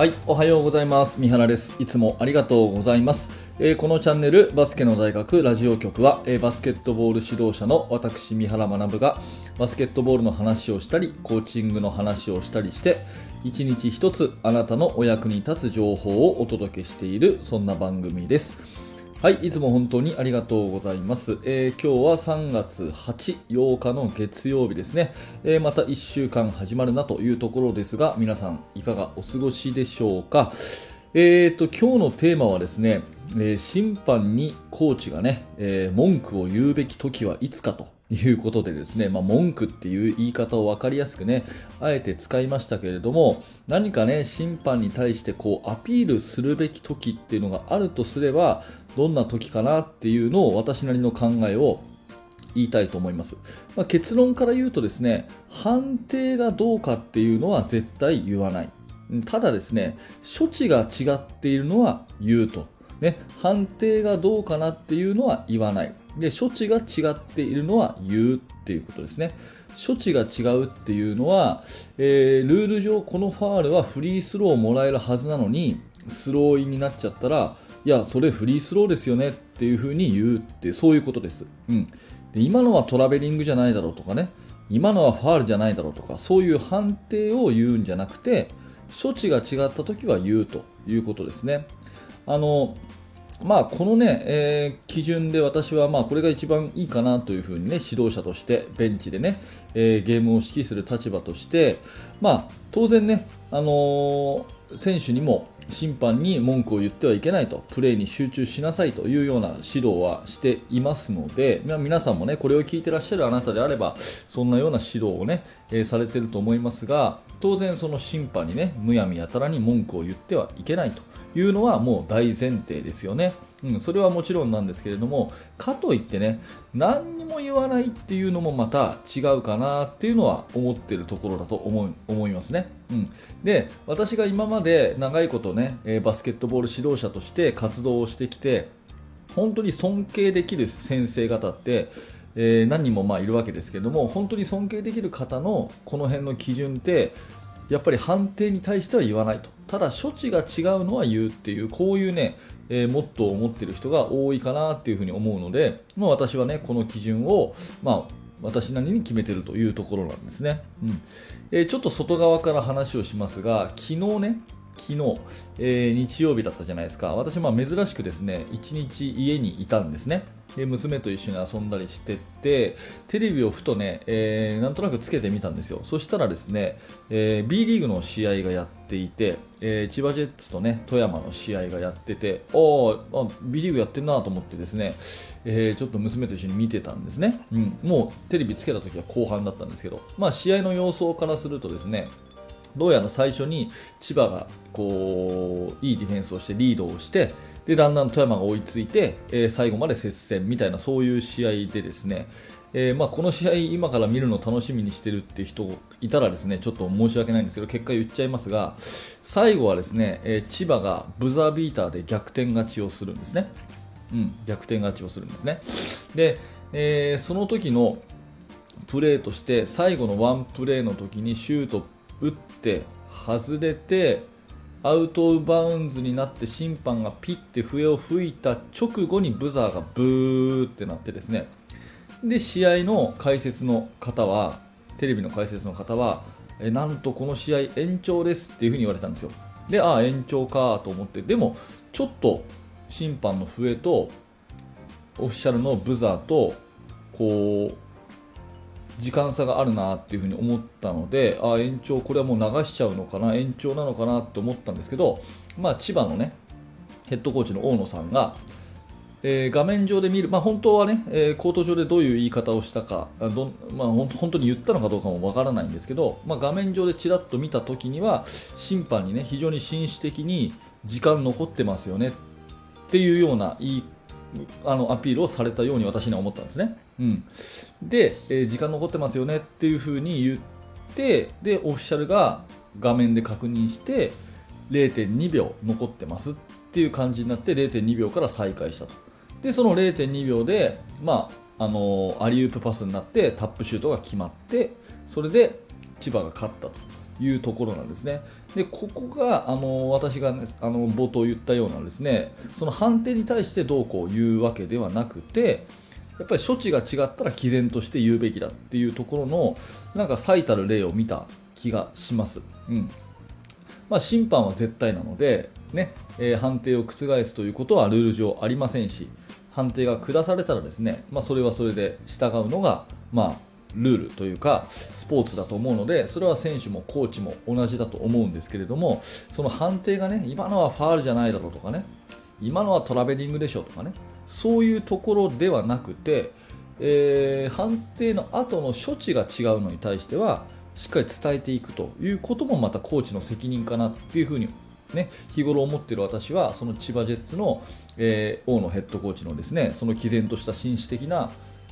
はい、おはようございます。三原です。いつもありがとうございます。えーこのチャンネル、バスケの大学ラジオ局は、えーバスケットボール指導者の私、三原学が、バスケットボールの話をしたり、コーチングの話をしたりして、一日一つあなたのお役に立つ情報をお届けしている、そんな番組です。はい、いつも本当にありがとうございます。えー今日は3月8、8日の月曜日ですね。えーまた1週間始まるなというところですが、皆さんいかがお過ごしでしょうか？えーと、今日のテーマはですね、えー審判にコーチがね、えー文句を言うべき時はいつかということでですね、まあ、文句っていう言い方を分かりやすくね、あえて使いましたけれども、何かね、審判に対してこうアピールするべき時っていうのがあるとすれば、どんな時かなっていうのを私なりの考えを言いたいと思います、まあ、結論から言うとですね判定がどうかっていうのは絶対言わない。ただですね処置が違っているのは言うと、ね、判定がどうかなっていうのは言わない。で処置が違っているのは言うっていうことですね。処置が違うっていうのは、えールール上このファールはフリースローをもらえるはずなのにスローインになっちゃったらいやそれフリースローですよねっていうふうに言うってそういうことです、うん、で今のはトラベリングじゃないだろうとかね。今のはファールじゃないだろうとかそういう判定を言うんじゃなくて処置が違った時は言うということですね。あのまあ、このね、えー基準で私はまあこれが一番いいかなというふうにね指導者としてベンチでね、えーゲームを指揮する立場として、まあ、当然ね、あのー選手にも審判に文句を言ってはいけないとプレーに集中しなさいというような指導はしていますので、ま皆さんもねこれを聞いてらっしゃるあなたであればそんなような指導をね、えーされていると思いますが当然その審判にねむやみやたらに文句を言ってはいけないというのはもう大前提ですよね。うん、それはもちろんなんですけれどもかといってね何にも言わないっていうのもまた違うかなっていうのは思ってるところだと思い思いますね、うん、で私が今まで長いことねバスケットボール指導者として活動をしてきて本当に尊敬できる先生方って、えー何人もまあいるわけですけれども本当に尊敬できる方のこの辺の基準ってやっぱり判定に対しては言わないと。ただ処置が違うのは言うっていうこういうね、えーモットーを持ってる人が多いかなっていうふうに思うので、まあ、私はねこの基準を、まあ、私なりに決めてるというところなんですね、うん。えーちょっと外側から話をしますが昨日ね昨日、えー日曜日だったじゃないですか。私ま珍しくですね1日家にいたんですね。で娘と一緒に遊んだりしててテレビをふとね、えーなんとなくつけてみたんですよ。そしたらですね、えー B リーグの試合がやっていて、えー千葉ジェッツとね富山の試合がやってておーあ B リーグやってんなと思ってですね、えーちょっと娘と一緒に見てたんですね、うん、もうテレビつけた時は後半だったんですけど、まあ、試合の様相からするとですねどうやら最初に千葉がこういいディフェンスをしてリードをしてでだんだん富山が追いついて、えー最後まで接戦みたいなそういう試合でですね、えーまあ、この試合今から見るの楽しみにしてるって人いたらですねちょっと申し訳ないんですけど結果言っちゃいますが最後はですね、えー千葉がブザービーターで逆転勝ちをするんですね。うん、逆転勝ちをするんですね。で、えーその時のプレーとして最後のワンプレーの時にシュート打って外れてアウト・バウンズになって審判がピッて笛を吹いた直後にブザーがブーってなってですね。で試合の解説の方はテレビの解説の方はえなんとこの試合延長ですっていうふうに言われたんですよ。でああ延長かと思って。でもちょっと審判の笛とオフィシャルのブザーとこう時間差があるなっていうふうに思ったのであ延長これはもう流しちゃうのかな延長なのかなと思ったんですけど、まあ、千葉のねヘッドコーチの大野さんが、えー画面上で見る、まあ、本当はね、えーコート上でどういう言い方をしたかど、まあ、本当に言ったのかどうかもわからないんですけど、まあ、画面上でちらっと見た時には審判にね非常に紳士的に時間残ってますよねっていうような言いあのアピールをされたように私には思ったんですね。うん、で、えー時間残ってますよねっていうふうに言ってでオフィシャルが画面で確認して0.2秒残ってますっていう感じになって0.2秒から再開したと。でその0.2秒で、まああのーアリウープパスになってタップシュートが決まってそれで千葉が勝ったと。いうところなんですね。でここがあの私が、ね、あの冒頭言ったようなですねその判定に対してどうこう言うわけではなくてやっぱり処置が違ったら毅然として言うべきだっていうところのなんか最たる例を見た気がします。うんまあ、審判は絶対なので、ねえー、判定を覆すということはルール上ありませんし判定が下されたらですね、まあ、それはそれで従うのが、まあ、ルールというかスポーツだと思うのでそれは選手もコーチも同じだと思うんですけれどもその判定がね今のはファールじゃないだろうとかね今のはトラベリングでしょとかねそういうところではなくて、えー、判定の後の処置が違うのに対してはしっかり伝えていくということもまたコーチの責任かなっていうふうにね、日頃思っている私はその千葉ジェッツの、えー、大野ヘッドコーチのですねその毅然とした紳士的な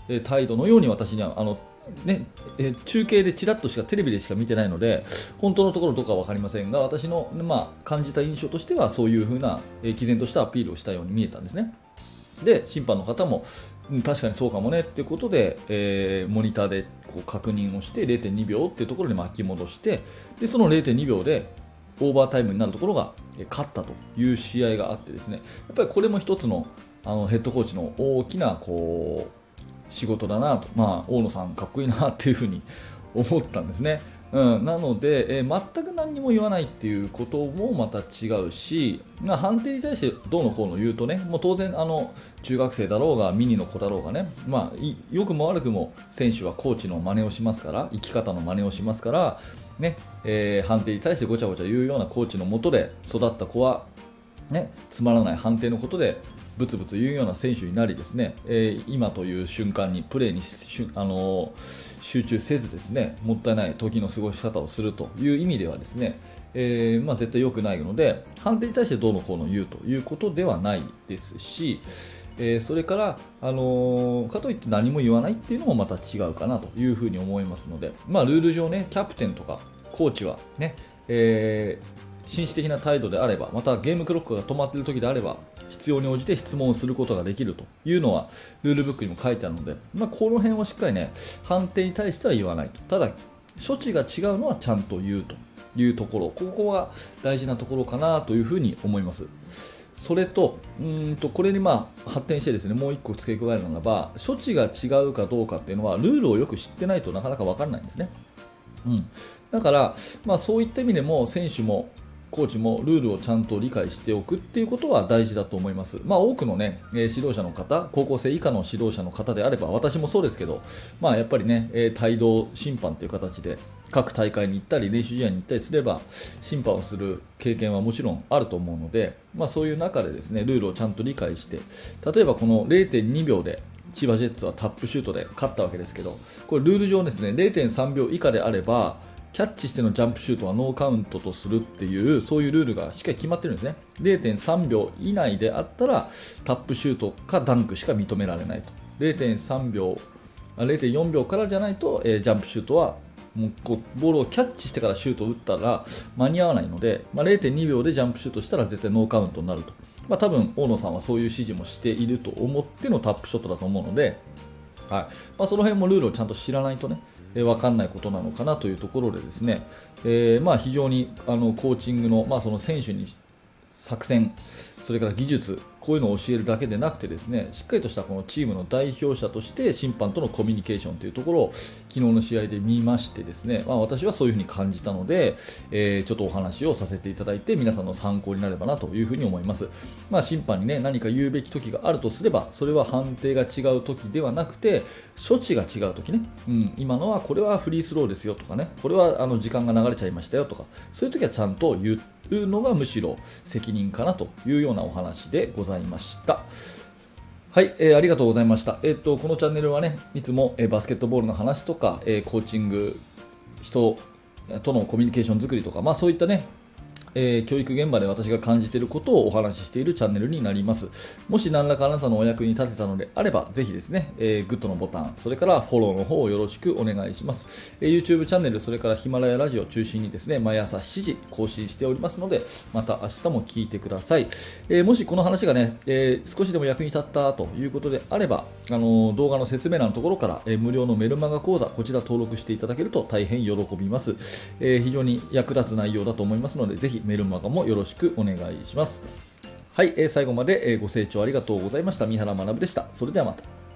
え態度のように私にはあのね、え中継でちらっとしかテレビでしか見てないので本当のところどうか分かりませんが私の、まあ、感じた印象としてはそういう風な、え毅然としたアピールをしたように見えたんですね。で審判の方も、ん、確かにそうかもねっていうことで、えー、モニターでこう確認をして0.2秒っていうところに巻き戻してでその0.2秒でオーバータイムになるところが勝ったという試合があってですねやっぱりこれも一つのあのヘッドコーチの大きなこう仕事だなと、まあ、大野さんかっこいいなっていうふうに思ったんですね。うん、なので、えー、全く何にも言わないっていうこともまた違うし、まあ、判定に対してどうのこうの言うとね、もう当然あの中学生だろうがミニの子だろうがね、まあ、良くも悪くも選手はコーチの真似をしますから、生き方の真似をしますから、ねえー、判定に対してごちゃごちゃ言うようなコーチのもとで育った子は、ね、つまらない判定のことでブツブツ言うような選手になりですね、えー、今という瞬間にプレーにあのー、集中せずですねもったいない時の過ごし方をするという意味ではですね、えー、まあ、絶対良くないので判定に対してどうのこうの言うということではないですし、えそれから、あのかといって何も言わないっていうのもまた違うかなというふうに思いますので、まあ、ルール上ねキャプテンとかコーチはね、えー紳士的な態度であればまたゲームクロックが止まっている時であれば必要に応じて質問をすることができるというのはルールブックにも書いてあるので、まあ、この辺をしっかりね判定に対しては言わないと。ただ処置が違うのはちゃんと言うというところ。ここが大事なところかなというふうに思います。それとうんとこれにまあ発展してですねもう1個付け加えるならば処置が違うかどうかっていうのはルールをよく知ってないとなかなか分からないんですね、うん、だから、まあ、そういった意味でも選手もコーチもルールをちゃんと理解しておくっていうことは大事だと思います。まあ、多くのね、え、指導者の方、高校生以下の指導者の方であれば、私もそうですけど、まあ、やっぱりね、え、帯同審判という形で各大会に行ったり練習試合に行ったりすれば審判をする経験はもちろんあると思うので、まあ、そういう中でですねルールをちゃんと理解して例えばこの0.2秒で千葉ジェッツはタップシュートで勝ったわけですけどこれルール上ですね0.3秒以下であればキャッチしてのジャンプシュートはノーカウントとするっていうそういうルールがしっかり決まってるんですね。0.3秒以内であったらタップシュートかダンクしか認められないと。0.3秒0.4秒からじゃないと、えー、ジャンプシュートはもうこうボールをキャッチしてからシュートを打ったら間に合わないので、まあ、0.2秒でジャンプシュートしたら絶対ノーカウントになると、まあ、多分大野さんはそういう指示もしていると思ってのタップショットだと思うので、はい。まあ、その辺もルールをちゃんと知らないとねえー、分かんないことなのかなというところでですね、えー、まあ、非常にあのコーチングの、まあ、その選手に作戦、それから技術、こういうのを教えるだけでなくてですねしっかりとしたこのチームの代表者として審判とのコミュニケーションというところを昨日の試合で見ましてですね、まあ、私はそういうふうに感じたので、えー、ちょっとお話をさせていただいて皆さんの参考になればなというふうに思います、まあ、審判に、ね、何か言うべき時があるとすればそれは判定が違う時ではなくて処置が違う時ね、うん、今のはこれはフリースローですよとかね。これはあの時間が流れちゃいましたよとか。そういう時はちゃんと言うのがむしろ責任かなというようななお話でございました。はい、えー、ありがとうございました。えっ、と、このチャンネルはね、いつも、えー、バスケットボールの話とか、えー、コーチング、人とのコミュニケーション作りとか、まあそういったね、えー、教育現場で私が感じていることをお話ししているチャンネルになります。もし何らかあなたのお役に立てたのであれば、ぜひですね、えー、グッドのボタン、それからフォローの方をよろしくお願いします。えー、YouTube チャンネル、それからヒマラヤラジオを中心にですね、毎朝7時更新しておりますので、また明日も聞いてください。えー、もしこの話がね、えー、少しでも役に立ったということであれば、あの動画の説明欄のところから、えー、無料のメルマガ講座、こちら登録していただけると大変喜びます。えー、非常に役立つ内容だと思いますので、ぜひメルマガもよろしくお願いします。はい、えー、最後までご清聴ありがとうございました。三原学でした。それではまた。